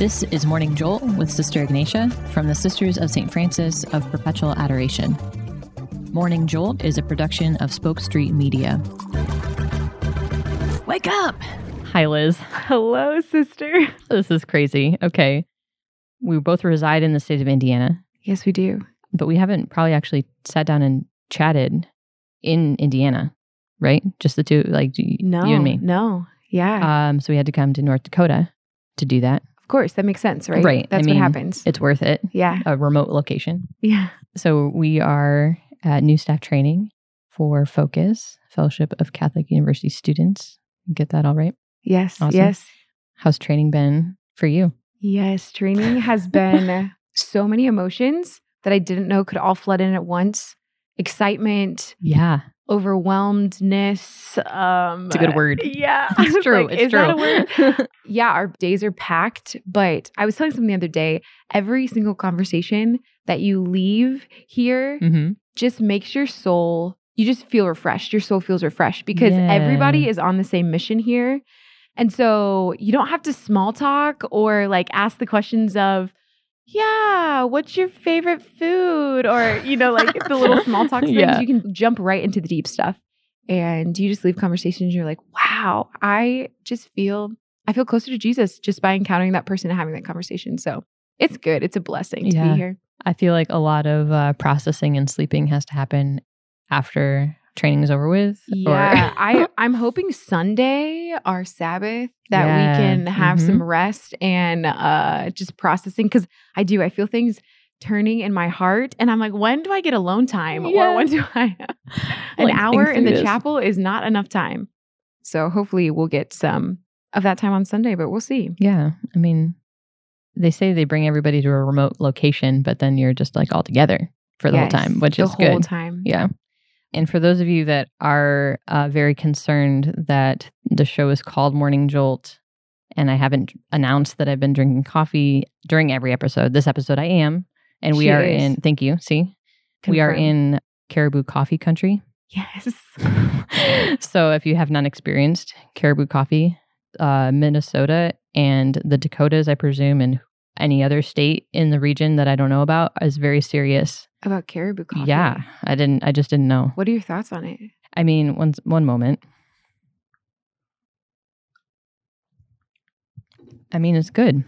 This is Morning Jolt with Sister Ignatia from the Sisters of St. Francis of Perpetual Adoration. Morning Jolt is a production of Spoke Street Media. Wake up! Hi, Liz. Hello, sister. This is crazy. Okay. We both reside in the state of Indiana, Yes, we do. but we haven't probably actually sat down and chatted in Indiana, right? Just the two, like y- No, you and me. No, yeah, Um, so we had to come to North Dakota to do that. Of course that makes sense, right? right. I That's mean, what happens. It's worth it. yeah, A remote location. yeah. So we are at new staff training for Focus Fellowship of Catholic University Students. Get that all right? Yes, Awesome. yes, How's training been for you? yes. Training has been so many emotions that I didn't know could all flood in at once. Excitement, Yeah, overwhelmedness. Um, it's a good word. Yeah, It's true. like, it's is true. that a word? yeah, our days are packed, but I was telling someone the other day, every single conversation that you leave here hmm just makes your soul, you just feel refreshed. Your soul feels refreshed because Yeah. everybody is on the same mission here. And so you don't have to small talk or like ask the questions of, yeah, what's your favorite food? Or, you know, like the little small talk things. Yeah. You can jump right into the deep stuff. And you just leave conversations. You're like, wow, I just feel, I feel closer to Jesus just by encountering that person and having that conversation. So it's good. It's a blessing to Yeah. be here. I feel like a lot of uh, processing and sleeping has to happen after training is over with. Yeah, I I'm hoping Sunday, our Sabbath, that Yeah, we can have some rest and uh just processing because I do. I feel things turning in my heart, and I'm like, when do I get alone time, or when do I? An Like, hour in the this. chapel is not enough time. So hopefully, we'll get some of that time on Sunday, but we'll see. yeah, I mean, they say they bring everybody to a remote location, but then you're just like all together for the Yes, whole time, which the is whole good. time. Yeah. And for those of you that are uh, very concerned that the show is called Morning Jolt, and I haven't announced that I've been drinking coffee during every episode, this episode I am. And we are in, thank you. See, we are in Caribou Coffee Country. Yes. so if you have not experienced Caribou Coffee, uh, Minnesota and the Dakotas, I presume, and any other state in the region that I don't know about is very serious. About caribou coffee. Yeah, I didn't. I just didn't know. What are your thoughts on it? I mean, one one moment. I mean, it's good.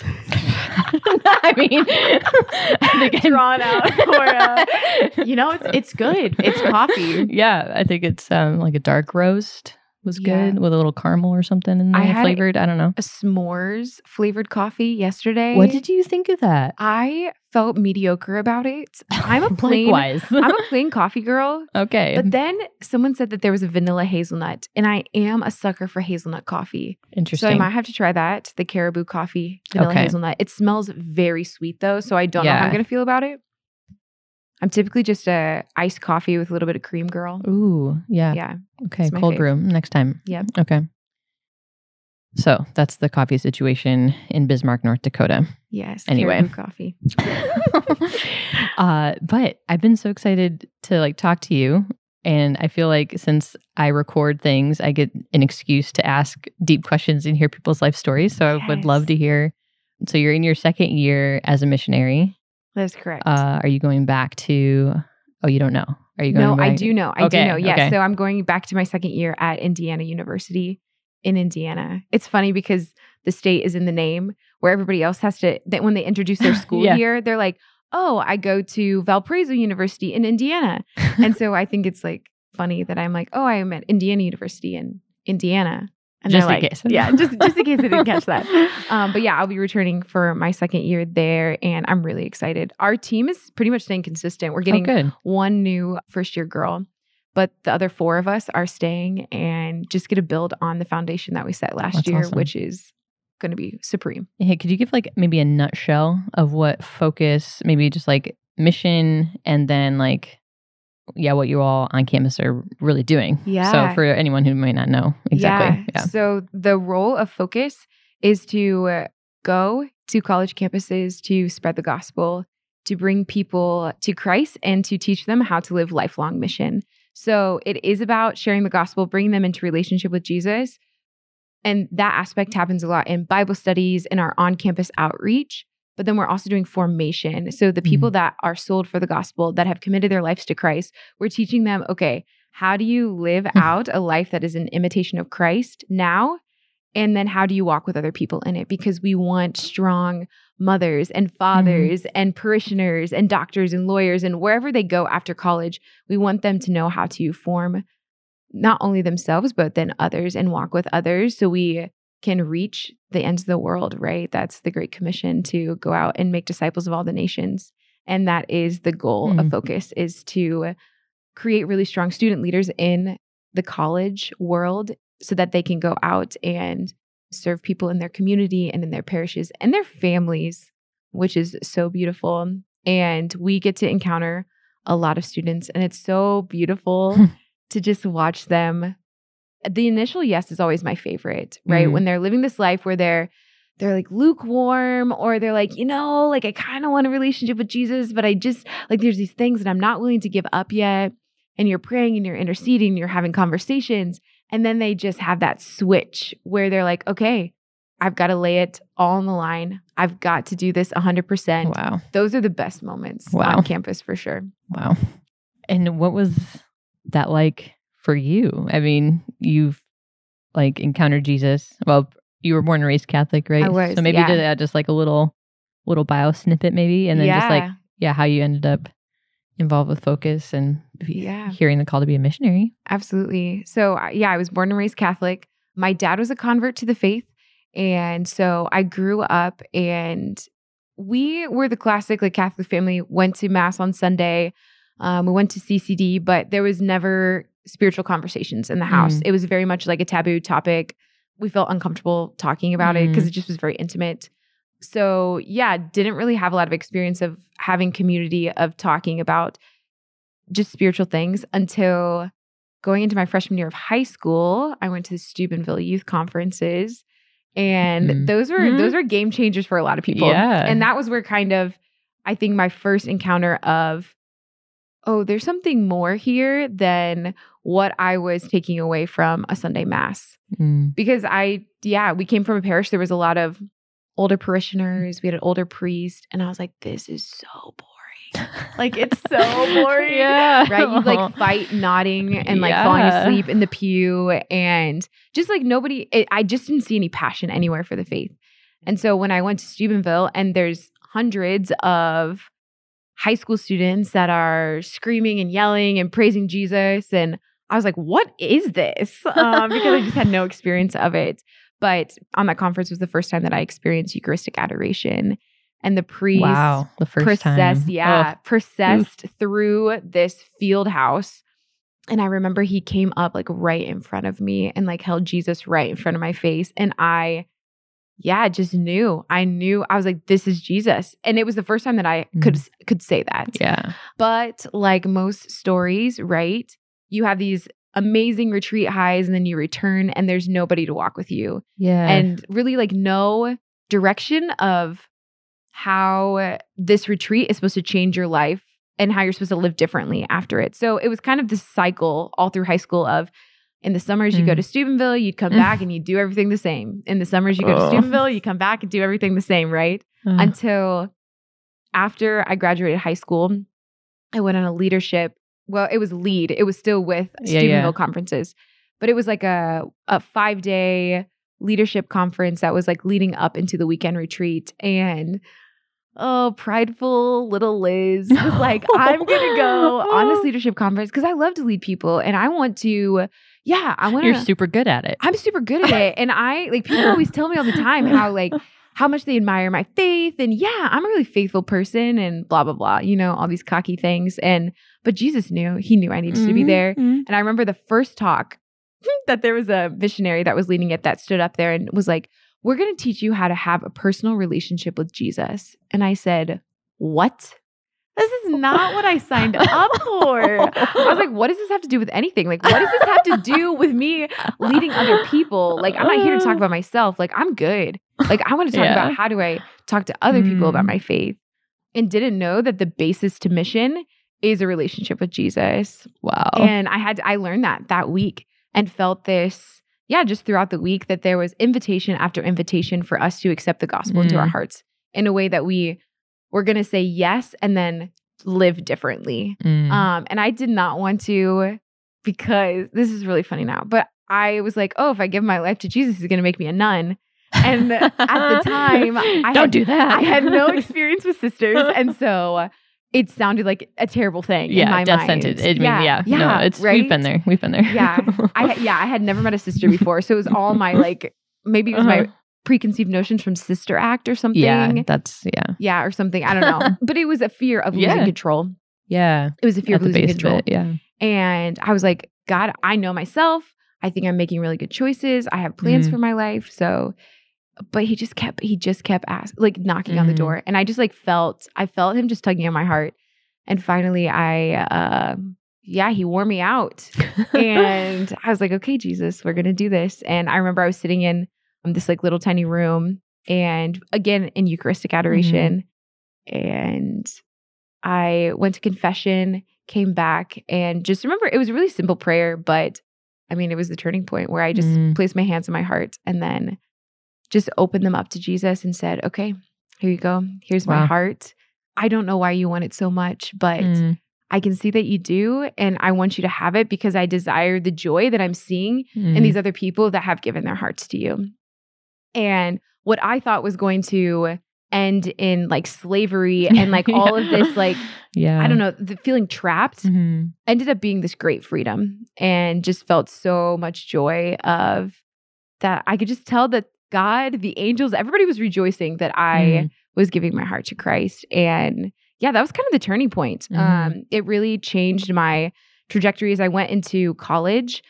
I mean, I think Drawn out for, uh, You know, it's it's good. It's coffee. Yeah, I think it's um, like a dark roast was Yeah. good with a little caramel or something in I there had- flavored. I don't know. a s'mores flavored coffee yesterday. What did you think of that? I felt mediocre about it. I'm a plain I'm a plain coffee girl. okay. But then someone said that there was a vanilla hazelnut, and I am a sucker for hazelnut coffee. Interesting. So I might have to try that, the caribou coffee vanilla Okay. hazelnut. It smells very sweet though, so I don't know how I'm gonna feel about it. I'm typically just a iced coffee with a little bit of cream girl. Ooh, yeah. Yeah. Okay, cold brew next time. Yep. Okay. So that's the coffee situation in Bismarck, North Dakota. Yes. Anyway. coffee. uh, but I've been so excited to like talk to you. And I feel like since I record things, I get an excuse to ask deep questions and hear people's life stories. So I would love to hear. So you're in your second year as a missionary. That's correct. Uh, are you going back to? Oh, you don't know. Are you going? no, I do know. I Okay, do know. Yes. okay. So I'm going back to my second year at Indiana University in Indiana. It's funny because the state is in the name where everybody else has to, that when they introduce their school Yeah. here, they're like, oh, I go to Valparaiso University in Indiana. and so I think it's like funny that I'm like, oh, I am at Indiana University in Indiana. And Just in like, case. yeah, just just in case I didn't catch that. Um, but yeah, I'll be returning for my second year there, and I'm really excited. Our team is pretty much staying consistent. We're Oh, getting good. one new first year girl, but the other four of us are staying and just get to build on the foundation that we set last That's year, awesome. which is going to be supreme. Hey, could you give like maybe a nutshell of what focus, maybe just like mission, and then like, yeah, what you all on campus are really doing. Yeah. So for anyone who might not know exactly, yeah. So the role of focus is to go to college campuses to spread the gospel, to bring people to Christ, and to teach them how to live lifelong mission. So it is about sharing the gospel, bringing them into relationship with Jesus, And that aspect happens a lot in Bible studies in our on campus outreach. But then we're also doing formation. So the people mm-hmm. that are sold for the gospel, that have committed their lives to Christ, we're teaching them, okay, how do you live mm. out a life that is an imitation of Christ now? And then how do you walk with other people in it? Because we want strong mothers and mm-hmm. fathers and parishioners and doctors and lawyers and wherever they go after college, we want them to know how to form not only themselves, but then others and walk with others so we can reach the ends of the world, right? That's the Great Commission to go out and make disciples of all the nations. And that is the goal of Mm. focus is to create really strong student leaders in the college world so that they can go out and serve people in their community and in their parishes and their families, which is so beautiful. And we get to encounter a lot of students, and it's so beautiful to just watch them. The initial yes is always my favorite, right? Mm. When they're living this life where they're they're like lukewarm or they're like, you know, like I kind of want a relationship with Jesus, but I just like there's these things that I'm not willing to give up yet. And you're praying and you're interceding, and you're having conversations. And then they just have that switch where they're like, okay, I've got to lay it all on the line. I've got to do this 100%. Wow. Those are the best moments Wow. on campus for sure. Wow. And what was that like for you? I mean, you've like encountered Jesus. Well, you were born and raised Catholic, right? I was, So maybe yeah. you uh, just like a little little bio snippet maybe and then just like Yeah. yeah, how you ended up involved with focus and Yeah. hearing the call to be a missionary. Absolutely. So, yeah, I was born and raised Catholic. My dad was a convert to the faith. And so I grew up and we were the classic like Catholic family, went to mass on Sunday. Um, we went to CCD, but there was never spiritual conversations in the house. Mm. It was very much like a taboo topic. We felt uncomfortable talking about it because it just was very intimate. So, yeah, didn't really have a lot of experience of having community of talking about just spiritual things until going into my freshman year of high school. I went to the Steubenville youth conferences and Mm. those were Mhm. those were game changers for a lot of people. Yeah. And that was where kind of I think my first encounter of oh, there's something more here than what I was taking away from a Sunday mass Mm. because I, yeah, we came from a parish. There was a lot of older parishioners. We had an older priest, and I was like, this is so boring. Like it's so boring. yeah. Right? You like fight nodding and like falling asleep in the pew, and just like nobody, it, I just didn't see any passion anywhere for the faith. And so when I went to Steubenville, and there's hundreds of high school students that are screaming and yelling and praising Jesus, and I was like, what is this? Um, because I just had no experience of it. But on that conference was the first time that I experienced Eucharistic adoration. And the priest Wow. The first processed, time. yeah, processed through this field house. And I remember he came up like right in front of me and like held Jesus right in front of my face. And I, yeah, just knew. I knew I was like, this is Jesus. And it was the first time that I could could say that. Oh, Yeah. But like most stories, right? You have these amazing retreat highs and then you return and there's nobody to walk with you. Yeah. And really like no direction of how this retreat is supposed to change your life and how you're supposed to live differently after it. So it was kind of this cycle all through high school of in the summers you go Mm. to Steubenville, you'd come Mm. back and you do everything the same. In the summers you go to. Steubenville, you come back and do everything the same, right? Uh, until after I graduated high school, I went on a leadership. Well, it was lead. It was still with Yeah, Steubenville yeah. conferences, but it was like a a five day leadership conference that was like leading up into the weekend retreat. And oh, prideful little Liz was like, I'm gonna go on this leadership conference because I love to lead people and I want to. Yeah, I want You're super good at it. I'm super good at it. And I like people always tell me all the time how like how much they admire my faith and yeah, I'm a really faithful person and blah blah blah, you know, all these cocky things. And but Jesus knew, he knew I needed to be there. Mhm. And I remember the first talk that there was a missionary that was leading it that stood up there and was like, "We're going to teach you how to have a personal relationship with Jesus." And I said, "What?" This is not what I signed up for. I was like, what does this have to do with anything? Like, what does this have to do with me leading other people? Like, I'm not here to talk about myself. Like, I'm good. Like, I want to talk Yeah. about how do I talk to other people about Mm. my faith and didn't know that the basis to mission is a relationship with Jesus. Wow. And I had, I learned that that week and felt this yeah, just throughout the week that there was invitation after invitation for us to accept the gospel into our Mm. hearts in a way that we were going to say yes and then live differently. Mm. Um, and I did not want to because this is really funny now, but I was like, oh, if I give my life to Jesus, he's going to make me a nun. And at the time, I don't had, do that. I had no experience with sisters. And so it sounded like a terrible thing in yeah, my death mind. sentence. I mean, yeah, yeah, no, it's right? we've been there. We've been there. Yeah. I yeah, I had never met a sister before, so it was all my like maybe it was my Uh-huh. Preconceived notions from Sister Act or something. yeah, that's yeah, Yeah, or something. I don't know. but it was a fear of losing Yeah. control. yeah. It was a fear At of losing control. of it, yeah. And I was like, God, I know myself. I think I'm making really good choices. I have plans Mhm. for my life. So, but he just kept, he just kept asking, like knocking on the Mhm. door. And I just like felt, I felt him just tugging on my heart. And finally, I, uh, yeah, he wore me out. and I was like, okay, Jesus, we're going to do this. And I remember I was sitting in um, this like little tiny room and again in Eucharistic adoration. And I went to confession, came back, and just remember it was a really simple prayer, but I mean, it was the turning point where I just Mm. placed my hands on my heart and then just opened them up to Jesus and said, okay, here you go. Here's my heart. I don't know why you want it so much, but Mm, I can see that you do. And I want you to have it because I desire the joy that I'm seeing in mm. these other people that have given their hearts to you. And what I thought was going to end in like slavery and like all of this, like, yeah, I don't know, the feeling trapped Mhm. ended up being this great freedom and just felt so much joy of that. I could just tell that God, the angels, everybody was rejoicing that I Mm. was giving my heart to Christ. And yeah, that was kind of the turning point. Mhm. Um, it really changed my trajectory as I went into college.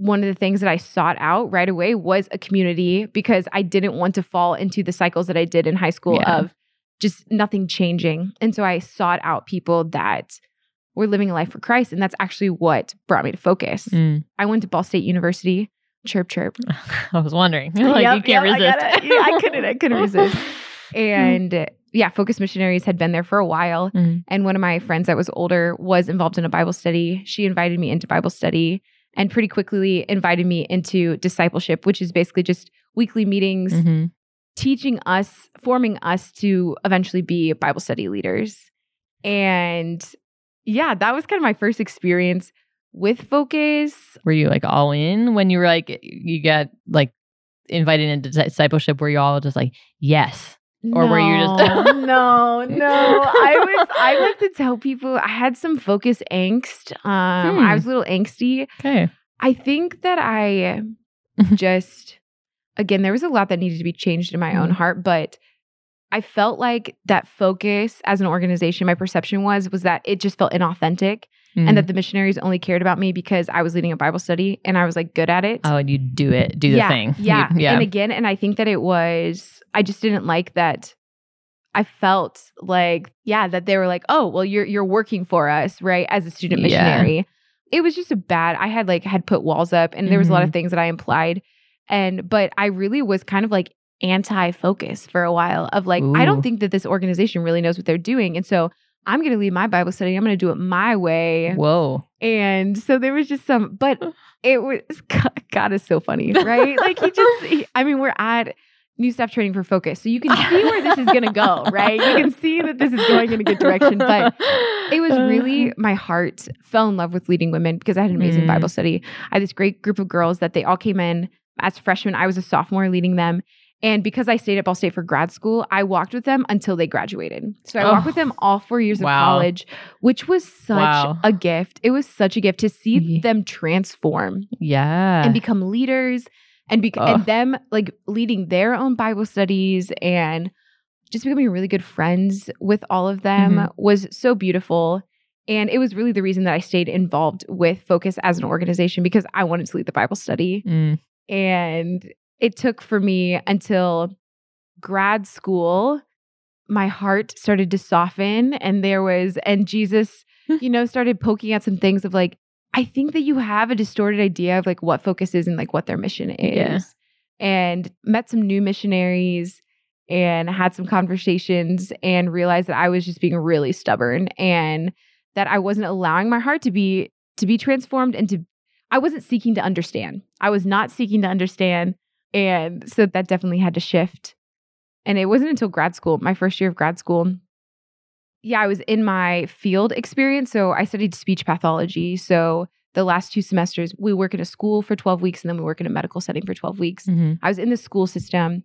One of the things that I sought out right away was a community because I didn't want to fall into the cycles that I did in high school Yeah. of just nothing changing. And so I sought out people that were living a life for Christ. And that's actually what brought me to focus. Mm. I went to Ball State University. Chirp, chirp. I was wondering. like, Yep, you can't yep, resist. gotta- yeah, I couldn't- I couldn't resist. And uh, yeah, Focus Missionaries had been there for a while. Mm. And one of my friends that was older was involved in a Bible study. She invited me into Bible study and pretty quickly invited me into discipleship, which is basically just weekly meetings Mhm. teaching us, forming us to eventually be Bible study leaders. And yeah, that was kind of my first experience with Focus. Were you like all in when you were like you got like invited into discipleship? Were you all just like yes? Or were you just- no, no? I was. I like to tell people I had some focus angst. Um, Hmm. I was a little angsty. Okay. I think that I just, again, there was a lot that needed to be changed in my own Mhm. heart, but I felt like that focus as an organization, my perception was was that it just felt inauthentic, Mm. and that the missionaries only cared about me because I was leading a Bible study and I was like good at it. oh, and you do it, do the yeah, thing. Yeah. You- yeah. And again, and I think that it was, I just didn't like that. I felt like, yeah, that they were like, oh, well, you're you're working for us, right? As a student Yeah. missionary. It was just a bad, I had like had put walls up and there was a lot of Mhm. things that I implied. And but I really was kind of like anti-focus for a while of like, I don't think that this organization really knows what they're doing. And so I'm gonna lead my Bible study. I'm gonna do it my way. Whoa. And so there was just some, but it was God, God is so funny, right? like he just, he- I mean, we're at new staff training for focus, so you can see where this is going to go, right? You can see that this is going in a good direction. But it was really my heart fell in love with leading women because I had an amazing Mm. Bible study. I had this great group of girls that they all came in as freshmen. I was a sophomore leading them. And because I stayed at Ball State for grad school, I walked with them until they graduated. So I walked Oh. with them all four years Wow. of college, which was such Wow. a gift. It was such a gift to see Ye- them transform yeah. and become leaders and bec- Ugh. and them like leading their own Bible studies and just becoming really good friends with all of them Mhm. was so beautiful. And it was really the reason that I stayed involved with Focus as an organization because I wanted to lead the Bible study. Mm. And it took for me until grad school, my heart started to soften. And there was, and Jesus, hmm. you know, started poking at some things of like, I think that you have a distorted idea of like what focus is and like what their mission is. Yeah. And met some new missionaries and had some conversations and realized that I was just being really stubborn and that I wasn't allowing my heart to be to be transformed and to I wasn't seeking to understand. I was not seeking to understand. And so that definitely had to shift. And it wasn't until grad school, my first year of grad school. Yeah, I was in my field experience. So I studied speech pathology. So the last two semesters, we work in a school for 12 weeks and then we work in a medical setting for 12 weeks. Mhm. I was in the school system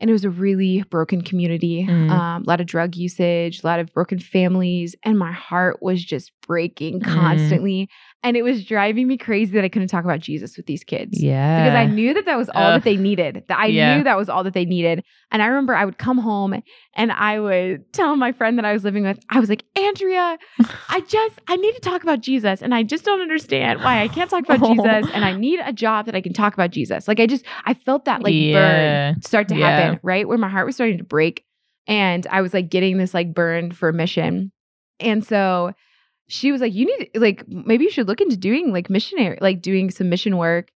and it was a really broken community. Mhm. Um, a lot of drug usage, a lot of broken families, and my heart was just breaking Mm. constantly. And it was driving me crazy that I couldn't talk about Jesus with these kids. Yeah. Because I knew that that was all Ugh. that they needed. That I Yeah. knew that was all that they needed. And I remember I would come home and I would tell my friend that I was living with, I was like, Andrea, I just, I need to talk about Jesus. And I just don't understand why I can't talk about Oh. Jesus. And I need a job that I can talk about Jesus. Like I just, I felt that like Yeah. burn start to Yeah. happen, right? Where my heart was starting to break. And I was like getting this like burn for mission. And so she was like, you need, like, maybe you should look into doing like missionary, like doing some mission work.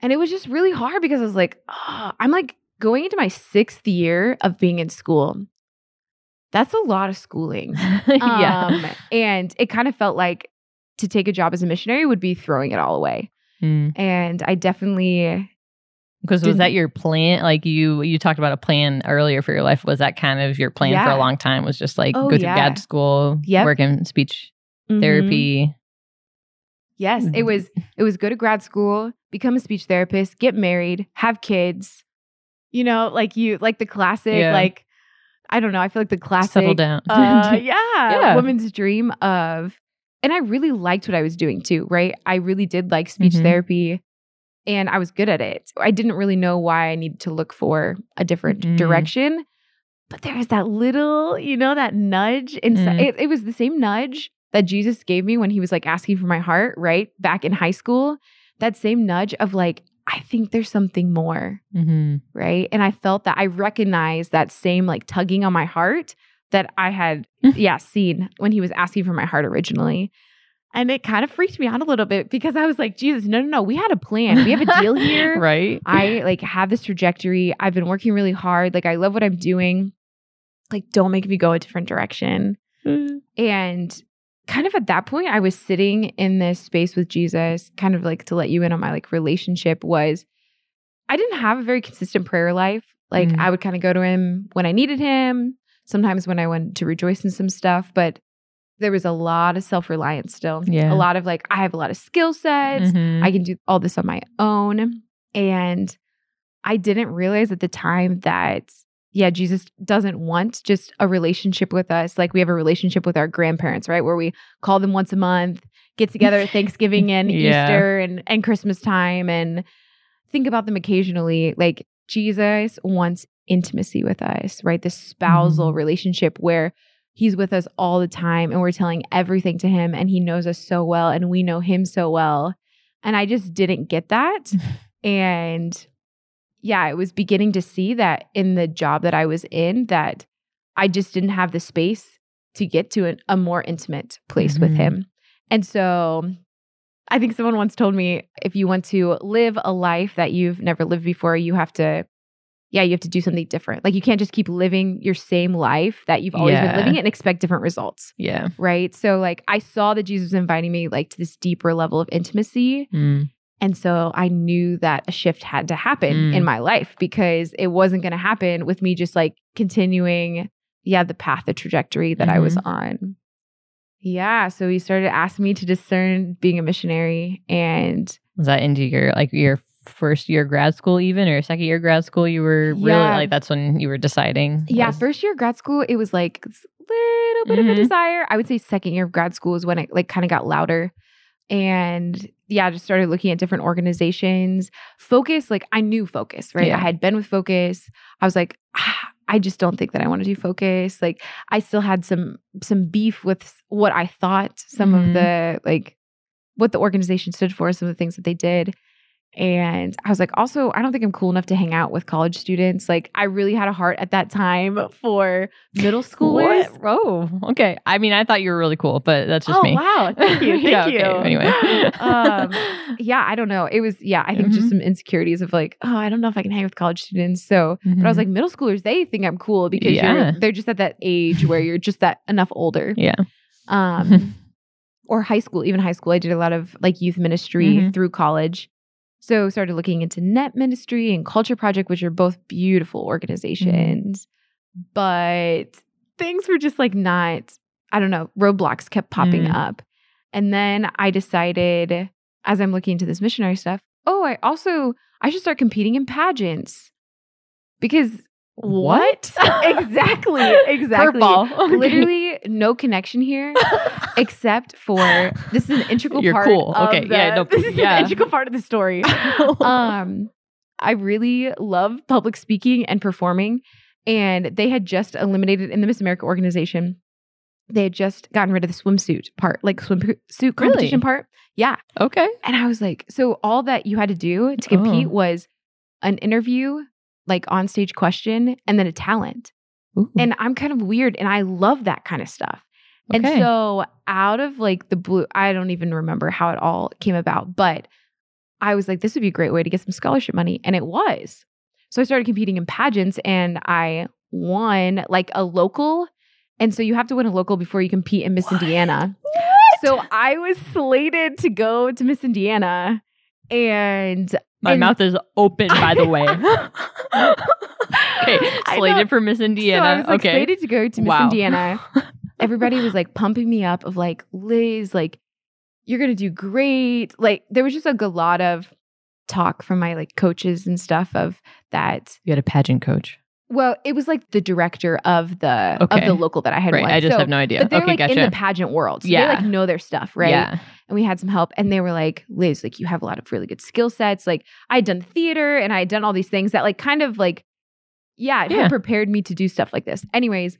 And it was just really hard because I was like, oh, I'm like going into my sixth year of being in school. That's a lot of schooling. yeah. Um, and it kind of felt like to take a job as a missionary would be throwing it all away. Mm. And I definitely, Because was that your plan? Like you, you talked about a plan earlier for your life. Was that kind of your plan for a long time? Was just like Oh, go to yeah. grad school, Yep. work in speech Mhm. therapy. Yes, it was it was go to grad school, become a speech therapist, get married, have kids. You know, like you like the classic Yeah. like I don't know, I feel like the classic Settle down. uh, yeah, Yeah. woman's dream of and I really liked what I was doing too, right? I really did like speech Mhm. therapy and I was good at it. I didn't really know why I needed to look for a different Mm. direction. But there was that little, you know, that nudge inside. Mm. It, it was the same nudge that Jesus gave me when he was like asking for my heart, right? Back in high school. That same nudge of like, I think there's something more hmm right? And I felt that I recognized that same like tugging on my heart that I had, yeah, seen when he was asking for my heart originally. And it kind of freaked me out a little bit because I was like, Jesus, no, no, no, we had a plan. We have a deal here. right? I like have this trajectory. I've been working really hard. Like I love what I'm doing. Like don't make me go a different direction. And kind of at that point, I was sitting in this space with Jesus, kind of like to let you in on my like relationship was I didn't have a very consistent prayer life. Like Mm. I would kind of go to him when I needed him, sometimes when I went to rejoice in some stuff, but there was a lot of self-reliance still. Yeah. A lot of like I have a lot of skill sets. Mhm. I can do all this on my own. And I didn't realize at the time that, yeah, Jesus doesn't want just a relationship with us. Like we have a relationship with our grandparents, right? Where we call them once a month, get together at Thanksgiving and Yeah. Easter and, and Christmas time and think about them occasionally. Like Jesus wants intimacy with us, right? This spousal Mhm. relationship where he's with us all the time and we're telling everything to him and he knows us so well and we know him so well. And I just didn't get that. and yeah, I was beginning to see that in the job that I was in that I just didn't have the space to get to an, a more intimate place with Mhm. him. And so I think someone once told me if you want to live a life that you've never lived before, you have to yeah, you have to do something different. Like you can't just keep living your same life that you've always Yeah. been living it and expect different results. Yeah. Right. So like I saw that Jesus was inviting me like to this deeper level of intimacy. Mm. And so I knew that a shift had to happen Mm. in my life because it wasn't going to happen with me just like continuing, yeah, the path, the trajectory that I was Mm-hmm. on. Yeah. So he started asking me to discern being a missionary. And Was that into your like your first year grad school even or second year grad school? You were really Yeah. like that's when you were deciding. yeah, was- first year of grad school, it was like this little bit of a Mhm. desire. I would say second year of grad school is when it like kind of got louder. And yeah, I just started looking at different organizations. Focus, like I knew Focus, right? Yeah. I had been with Focus. I was like, ah, I just don't think that I want to do Focus. Like I still had some some beef with what I thought some Mhm. of the like what the organization stood for, some of the things that they did. And I was like, also, I don't think I'm cool enough to hang out with college students. Like, I really had a heart at that time for middle schoolers. What? Oh, okay. I mean, I thought you were really cool, but that's just oh, me. wow. Thank you. Thank Yeah, you. okay, Anyway. um, yeah, I don't know. It was, yeah, I think just Mhm. some insecurities of like, oh, I don't know if I can hang with college students. So, but I was Mhm. like, middle schoolers, they think I'm cool because Yeah. they're just at that age where you're just that enough older. yeah. Um, or high school, even high school. I did a lot of like youth ministry Mhm. through college. So started looking into net ministry and culture project, which are both beautiful organizations. But things were just like not, I don't know, roadblocks kept popping Mm. up. And then I decided as I'm looking into this missionary stuff, oh, I also I should start competing in pageants. Because What? exactly, exactly. Okay. Literally no connection here except for this is an integral You're part. cool. of Okay, the- yeah, no, this is yeah. an integral part of the story. um, I really love public speaking and performing, and they had just eliminated in the Miss America organization. They had just gotten rid of the swimsuit part, like swimsuit competition Really? part. Yeah, okay. and I was like, so all that you had to do to compete Oh. was an interview, like on stage question, and then a talent. Ooh. And I'm kind of weird and I love that kind of stuff. And so out of like the blue, I don't even remember how it all came about, but I was like, this would be a great way to get some scholarship money. And it was. So I started competing in pageants and I won like a local. And so you have to win a local before you compete in Miss Indiana. So I was slated to go to Miss Indiana and My and- mouth is open, by the way. okay, I slated for Miss So I Indiana. was like, okay. slated to go to Miss Wow. Indiana. Everybody was like pumping me up of like, Liz, like, you're gonna do great. Like there was just like a lot of talk from my like coaches and stuff of that. You had a pageant coach. Well, it was like the director of the of the local that I had Right. won. I just So- have no idea. But they're okay, like gotcha. in the pageant world. So they Yeah. like know their stuff, right? Yeah. and we had some help and they were like liz like you have a lot of really good skill sets like i had done theater and i had done all these things that like kind of like yeah it Yeah. had prepared me to do stuff like this anyways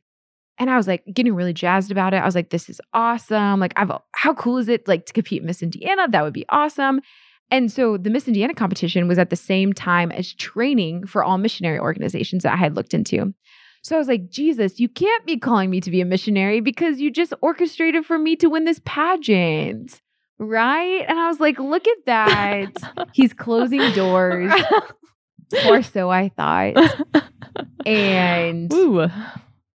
and i was like getting really jazzed about it i was like this is awesome like i've how cool is it like to compete in miss indiana that would be awesome and so the miss indiana competition was at the same time as training for all missionary organizations that i had looked into so I was like, Jesus, you can't be calling me to be a missionary because you just orchestrated for me to win this pageant. Right? And I was like, look at that. He's closing doors, or so I thought. And Ooh.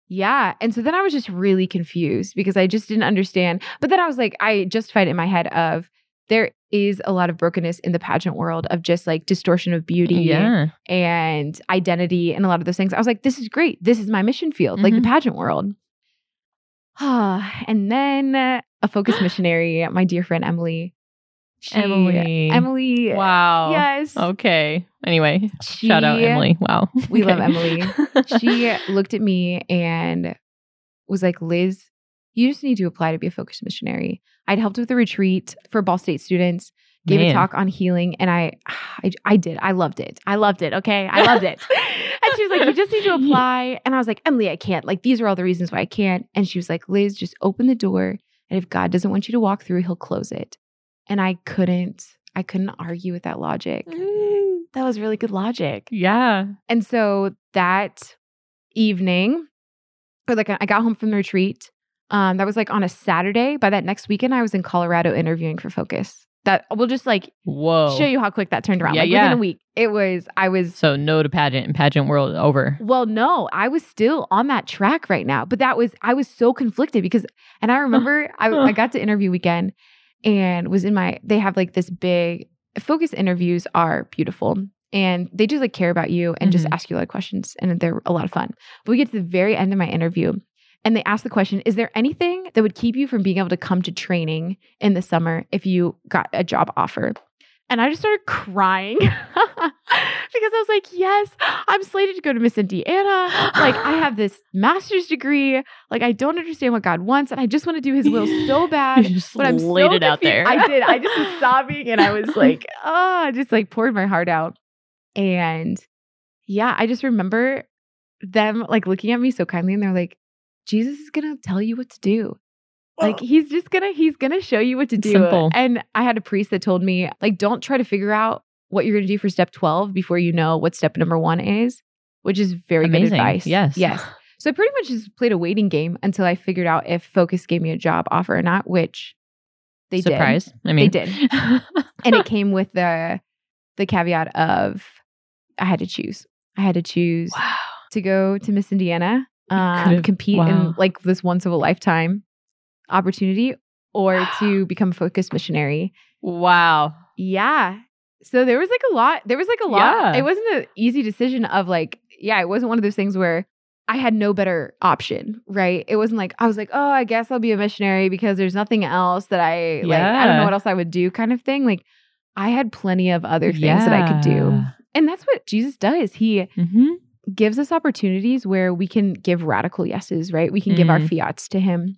yeah. And so then I was just really confused because I just didn't understand. But then I was like, I justified in my head of there is a lot of brokenness in the pageant world of just like distortion of beauty Yeah. and identity and a lot of those things. I was like, this is great. This is my mission field, like the Mhm. pageant world. and then uh, a focus missionary, my dear friend Emily. She, Emily. Emily. Wow. Yes. Okay. Anyway, She, shout out Emily. Wow. We love Emily. She looked at me and was like, Liz, you just need to apply to be a focused missionary. I'd helped with a retreat for Ball State students, gave a talk on healing, and I, I, I did. I loved it. I loved it. Okay, I loved it. and she was like, "You just need to apply." And I was like, "Emily, I can't. Like, these are all the reasons why I can't." And she was like, "Liz, just open the door, and if God doesn't want you to walk through, He'll close it." And I couldn't. I couldn't argue with that logic. Mm. That was really good logic. Yeah. And so that evening, or like I got home from the retreat. Um, that was like on a Saturday. By that next weekend, I was in Colorado interviewing for Focus. That we'll just like Whoa. show you how quick that turned around. Yeah, like yeah. within a week. It was I was So no to pageant and pageant world over. well, no, I was still on that track right now. But that was I was so conflicted because and I remember I, I got to interview weekend and was in my they have like this big focus interviews are beautiful and they just like care about you and just Mhm. ask you a lot of questions and they're a lot of fun. But we get to the very end of my interview and they asked the question, is there anything that would keep you from being able to come to training in the summer if you got a job offer? And I just started crying because I was like, yes, I'm slated to go to Miss Indiana. Like, I have this master's degree. Like, I don't understand what God wants. And I just want to do his will so bad. You just But I'm laid so it out there. I did. I just was sobbing and I was like, oh, ah, I just like poured my heart out. And yeah, I just remember them like looking at me so kindly and they're like, Jesus is gonna tell you what to do. Like he's just gonna he's gonna show you what to do. Simple. And I had a priest that told me, like, don't try to figure out what you're gonna do for step 12 before you know what step number one is, which is very Amazing. good advice. Yes. Yes. So I pretty much just played a waiting game until I figured out if Focus gave me a job offer or not, which they did. Surprise. I mean, they did. And it came with the the caveat of I had to choose. I had to choose wow. to go to Miss Indiana, um, compete wow. in like this once of a lifetime opportunity, or to become a focused missionary. Wow. Yeah. So there was like a lot. There was like a lot. Yeah. It wasn't an easy decision of like, yeah, it wasn't one of those things where I had no better option, right? It wasn't like I was like, oh, I guess I'll be a missionary because there's nothing else that I like. I don't know what else I would do, kind of thing. Like I had plenty of other things that I could do, and that's what Jesus does. He hmm gives us opportunities where we can give radical yeses, right? We can give our Mm. fiats to him.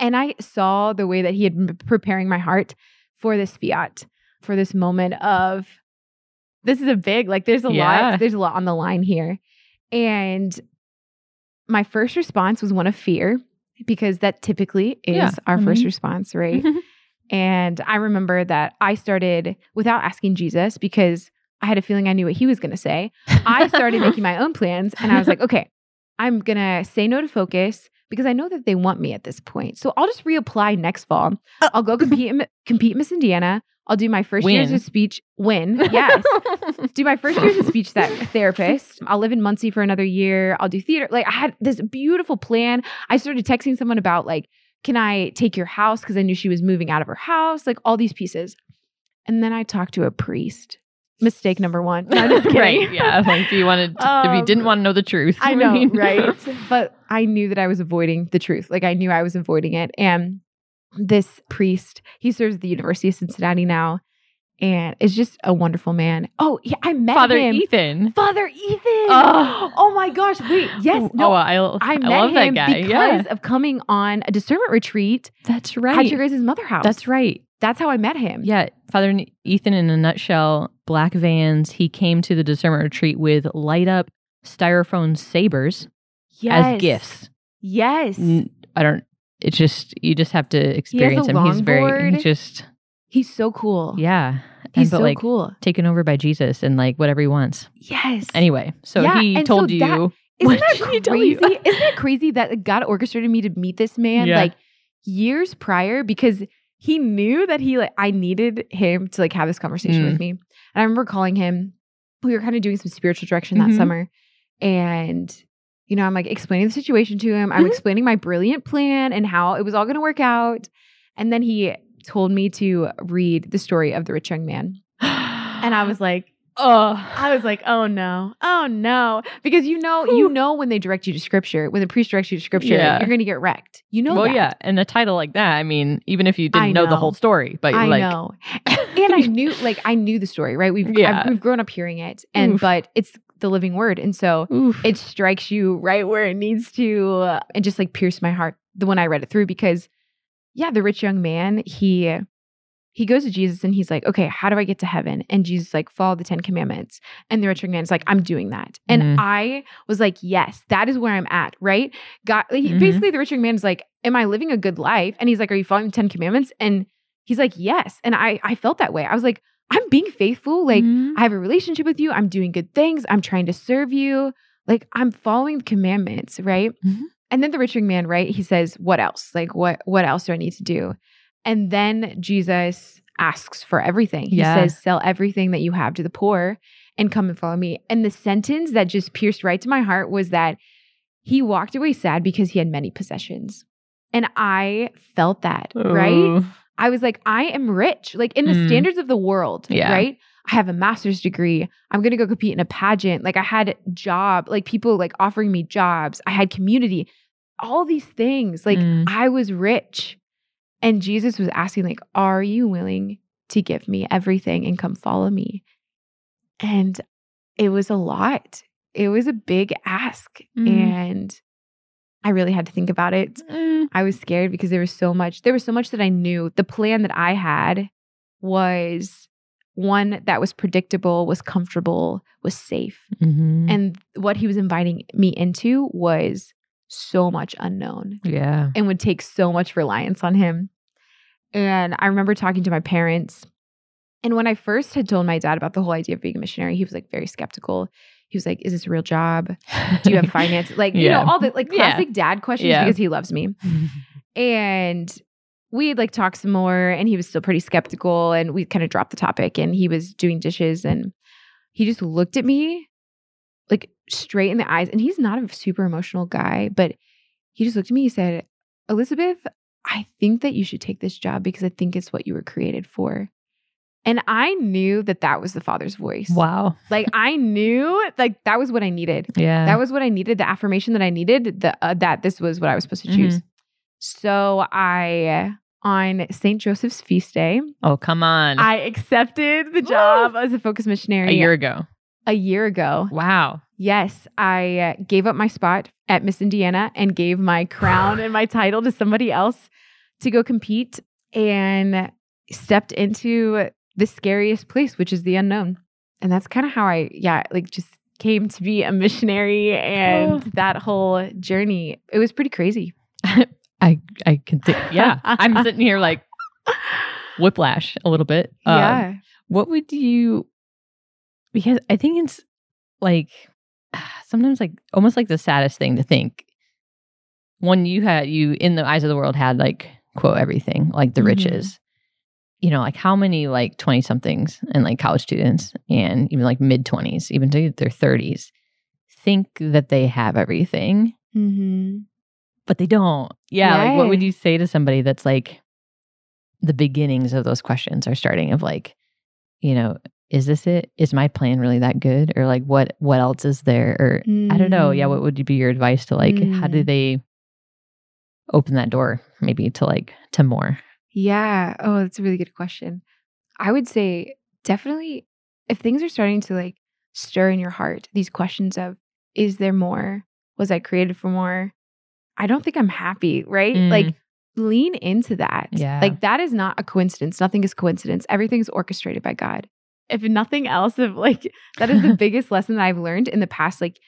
And I saw the way that he had been preparing my heart for this fiat, for this moment of this is a big, like there's a Yeah. lot, there's a lot on the line here. And my first response was one of fear because that typically is Yeah, our I first response, right? And I remember that I started without asking Jesus because I had a feeling I knew what he was going to say. I started making my own plans and I was like, okay, I'm going to say no to focus because I know that they want me at this point. So I'll just reapply next fall. Uh, I'll go compete in, compete in Miss Indiana. I'll do my first years of speech win. Yes. do my first years of speech that therapist. I'll live in Muncie for another year. I'll do theater. Like I had this beautiful plan. I started texting someone about like, can I take your house? Because I knew she was moving out of her house, like all these pieces. And then I talked to a priest. Mistake number one. No, I'm just kidding. right. Yeah. Like if you wanted, if you Um, didn't want to know the truth, I know, mean- right? But I knew that I was avoiding the truth. Like I knew I was avoiding it. And this priest, he serves at the University of Cincinnati now, and is just a wonderful man. Oh, yeah, I met Father him. Ethan. Father Ethan. Oh. Oh. my gosh! Wait, yes, Oh, no. oh, I, I I, met love that him guy. because yeah. of coming on a discernment retreat That's right. at your guys' mother house. That's right. That's how I met him. Yeah, Father Ethan, in a nutshell, black vans. He came to the discernment retreat with light up styrofoam sabers yes. as gifts. Yes, I don't. It's just you just have to experience him. He's very he's just he's so cool. yeah. he's and, so like cool. taken over by Jesus and like whatever he wants. Yes. Anyway, so Yeah, he and so told that- you. Isn't that you? crazy? Isn't that crazy that God orchestrated me to meet this man Yeah. like years prior because he knew that he like I needed him to like have this conversation Mm. with me. And I remember calling him. We were kind of doing some spiritual direction that Mhm. summer, and you know I'm like explaining the situation to him. I'm Mhm. explaining my brilliant plan and how it was all going to work out. And then he told me to read the story of the rich young man, and I was like. oh, I was like, oh no, oh no, because you know, you know when they direct you to scripture, when the priest directs you to scripture, Yeah. you're going to get wrecked. You know, well, that. yeah, and a title like that. I mean, even if you didn't I know. the whole story, but I like, know, and I knew, like, I knew the story, right? We've Yeah. I've, we've grown up hearing it, and Oof. but it's the living word, and so Oof. it strikes you right where it needs to, uh, and just like pierced my heart the when I read it through because, yeah, the rich young man, he he goes to Jesus and he's like, okay, how do I get to heaven? And Jesus is like, follow the Ten Commandments. And the rich young man is like, I'm doing that. And Mhm. I was like, yes, that is where I'm at, right? God, he, Mhm. basically, the rich young man is like, am I living a good life? And he's like, are you following the Ten Commandments? And he's like, yes. And I I felt that way. I was like, I'm being faithful. Like, Mhm. I have a relationship with you. I'm doing good things. I'm trying to serve you. Like I'm following the commandments, right? And then the rich young man, right? He says, "What else? Like what what else do I need to do?" And then Jesus asks for everything. He Yeah. says, "Sell everything that you have to the poor and come and follow me." And the sentence that just pierced right to my heart was that he walked away sad because he had many possessions. And I felt that, right? Oh. I was like, I am rich, like in the Mm. standards of the world, Yeah. right? I have a master's degree. I'm going to go compete in a pageant. Like I had job, like people like offering me jobs. I had community, all these things. Like Mm. I was rich. And Jesus was asking like, are you willing to give me everything and come follow me? And it was a lot. It was a big ask. Mm. And I really had to think about it. Mm. I was scared because there was so much. There was so much that I knew. The plan that I had was one that was predictable, was comfortable, was safe. Mhm. And what he was inviting me into was so much unknown yeah. and would take so much reliance on him. And I remember talking to my parents. And when I first had told my dad about the whole idea of being a missionary, he was like very skeptical. He was like, Is this a real job? Do you have finance? Like, you know, all the like Yeah. classic dad questions Yeah. because he loves me. And we had like talked some more and he was still pretty skeptical and we kind of dropped the topic and he was doing dishes and he just looked at me like straight in the eyes and he's not a super emotional guy but he just looked at me he said elizabeth I think that you should take this job because I think it's what you were created for. And I knew that that was the Father's voice. Wow. Like I knew like that was what I needed. Yeah. That was what I needed, the affirmation that I needed, the, uh, that this was what I was supposed to choose. So I, on St. Joseph's feast day, oh, come on. I accepted the job as a focus missionary a year ago. a year ago. Wow. Yes, I uh, gave up my spot at Miss Indiana and gave my crown and my title to somebody else to go compete and stepped into the scariest place, which is the unknown. And that's kind of how I, yeah, like just came to be a missionary and Oh. that whole journey. It was pretty crazy. I I can think. Yeah. I'm sitting here like whiplash a little bit. Um, yeah. What would you? Because I think it's like sometimes like almost like the saddest thing to think. When you had you in the eyes of the world had like quote everything like the Mhm. riches. You know, like how many like twenty somethings and like college students and even like mid twenties, even to their thirties, think that they have everything Mm-hmm. but they don't. Yeah, like what would you say to somebody that's like the beginnings of those questions are starting of like, you know, is this it? Is my plan really that good? Or like what what else is there? Or I don't know. Yeah, what would be your advice to like how do Mm. they open that door maybe to like to more? Yeah. Oh, that's a really good question. I would say definitely if things are starting to like stir in your heart, these questions of is there more? Was I created for more? I don't think I'm happy, right? Mm. Like lean into that. Yeah. Like that is not a coincidence. Nothing is coincidence. Everything's orchestrated by God. If nothing else, if like that is the biggest lesson that I've learned in the past like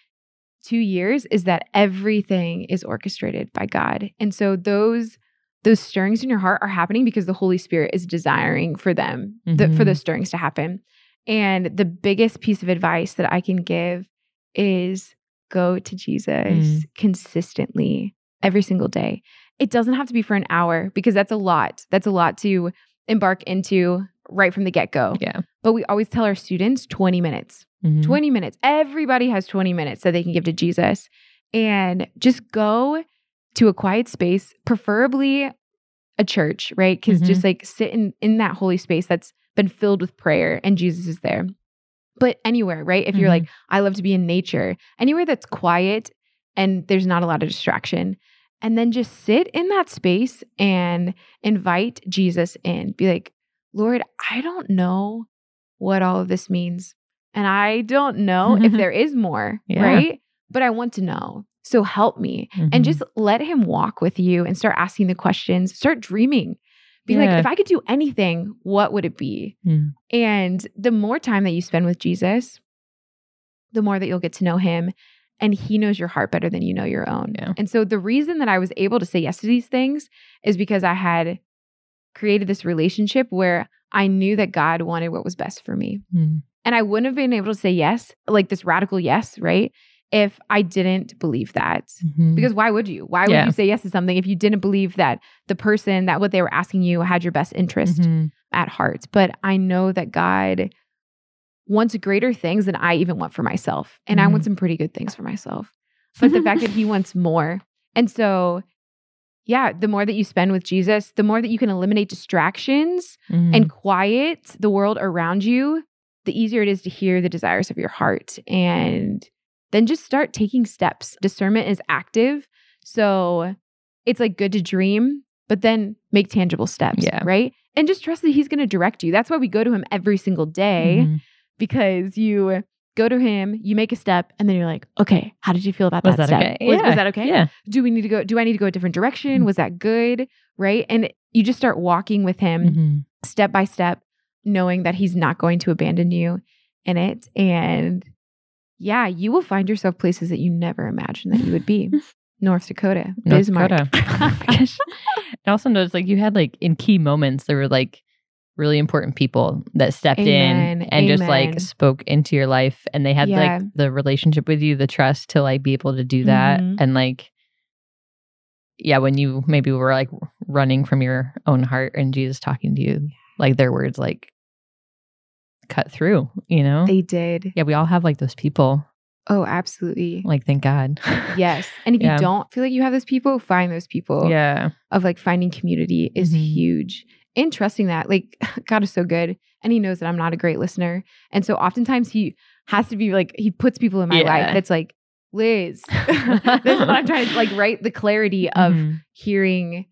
two years is that everything is orchestrated by God. And so those those stirrings in your heart are happening because the Holy Spirit is desiring for them, the, for those stirrings to happen. And the biggest piece of advice that I can give is go to Jesus Mm. consistently every single day. It doesn't have to be for an hour because that's a lot. That's a lot to embark into right from the get go. Yeah. But we always tell our students 20 minutes. Mhm. 20 minutes. Everybody has 20 minutes that they can give to Jesus. And just go to a quiet space, preferably a church, right? Because just like sit in, in that holy space that's been filled with prayer and Jesus is there. But anywhere, right? If you're Mhm. like, I love to be in nature, anywhere that's quiet and there's not a lot of distraction. And then just sit in that space and invite Jesus in. Be like, Lord, I don't know what all of this means. And I don't know if there is more, Yeah. right? But I want to know. So help me. And Mhm. just let him walk with you and start asking the questions, start dreaming. Be Yeah. like, if I could do anything, what would it be? Mm. And the more time that you spend with Jesus, the more that you'll get to know him. And he knows your heart better than you know your own. Yeah. And so the reason that I was able to say yes to these things is because I had created this relationship where I knew that God wanted what was best for me. Mm. And I wouldn't have been able to say yes, like this radical yes, right? If I didn't believe that. Mhm. Because why would you? Why would Yeah. you say yes to something if you didn't believe that the person that what they were asking you had your best interest Mhm. at heart? But I know that God wants greater things than I even want for myself. And I want Mhm. some pretty good things for myself. But the fact that he wants more. And so yeah, the more that you spend with Jesus, the more that you can eliminate distractions and quiet the world around you, the easier it is to hear the desires of your heart. And then just start taking steps. Discernment is active. So it's like good to dream, but then make tangible steps. Yeah. Right. And just trust that he's going to direct you. That's why we go to him every single day Mhm. because you go to him, you make a step, and then you're like, okay, how did you feel about Was that, that step? okay? Was, was that okay? Yeah. Do we need to go? Do I need to go a different direction? Mm. Was that good? Right. And you just start walking with him Mhm. step by step, knowing that he's not going to abandon you in it. And yeah, you will find yourself places that you never imagined that you would be. North Dakota, North Bismarck. Dakota. Gosh. I also noticed like you had like in key moments there were like really important people that stepped Amen. in and just like spoke into your life and they had Yeah. like the relationship with you, the trust to like be able to do that Mhm. and like yeah, when you maybe were like running from your own heart and Jesus talking to you, like their words like cut through, you know? They did. yeah, we all have like those people. Oh, absolutely. Like, thank God. Yes. And if Yeah. you don't feel like you have those people, find those people. yeah. Of like finding community is Mhm. huge. And trusting that, like, God is so good. And he knows that I'm not a great listener. And so oftentimes he has to be like, he puts people in my Yeah. life that's like, Liz, this is what I'm trying to like write the clarity of Mhm. hearing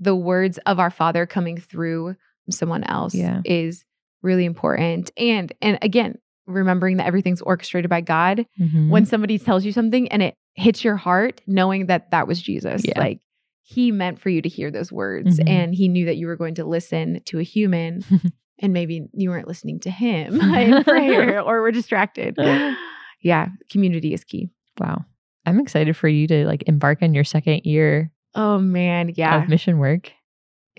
the words of our father coming through someone else Yeah. is really important. And and again, remembering that everything's orchestrated by God. Mhm. When somebody tells you something and it hits your heart, knowing that that was Jesus, Yeah. like he meant for you to hear those words Mhm. and he knew that you were going to listen to a human and maybe you weren't listening to him in prayer or were distracted. Yeah, community is key. wow. I'm excited for you to like embark on your second year Oh man, yeah. of mission work.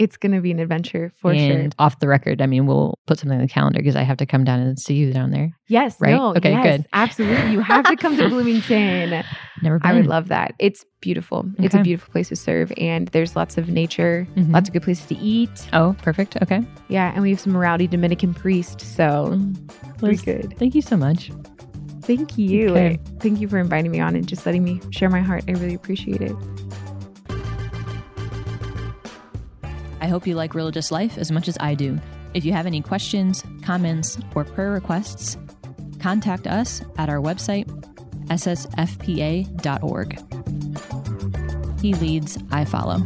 It's going to be an adventure for sure. and off the record, I mean, we'll put something on the calendar because I have to come down and see you down there. Yes, Right? no, Okay, yes, good. Absolutely. You have to come to Bloomington. Never been. I would love that. It's beautiful. It's a beautiful place to serve and there's lots of nature, Mhm. lots of good places to eat. Oh, perfect. Okay. Yeah, and we have some rowdy Dominican priest, so pretty Liz, good. Thank you so much. Thank you. Okay. Thank you for inviting me on and just letting me share my heart. I really appreciate it. I hope you like Religious Life as much as I do. If you have any questions, comments, or prayer requests, contact us at our website, ssfpa.org. He leads, I follow.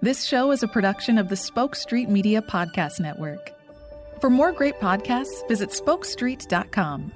This show is a production of the Spoke Street Media Podcast Network. For more great podcasts, visit spokestreet.com.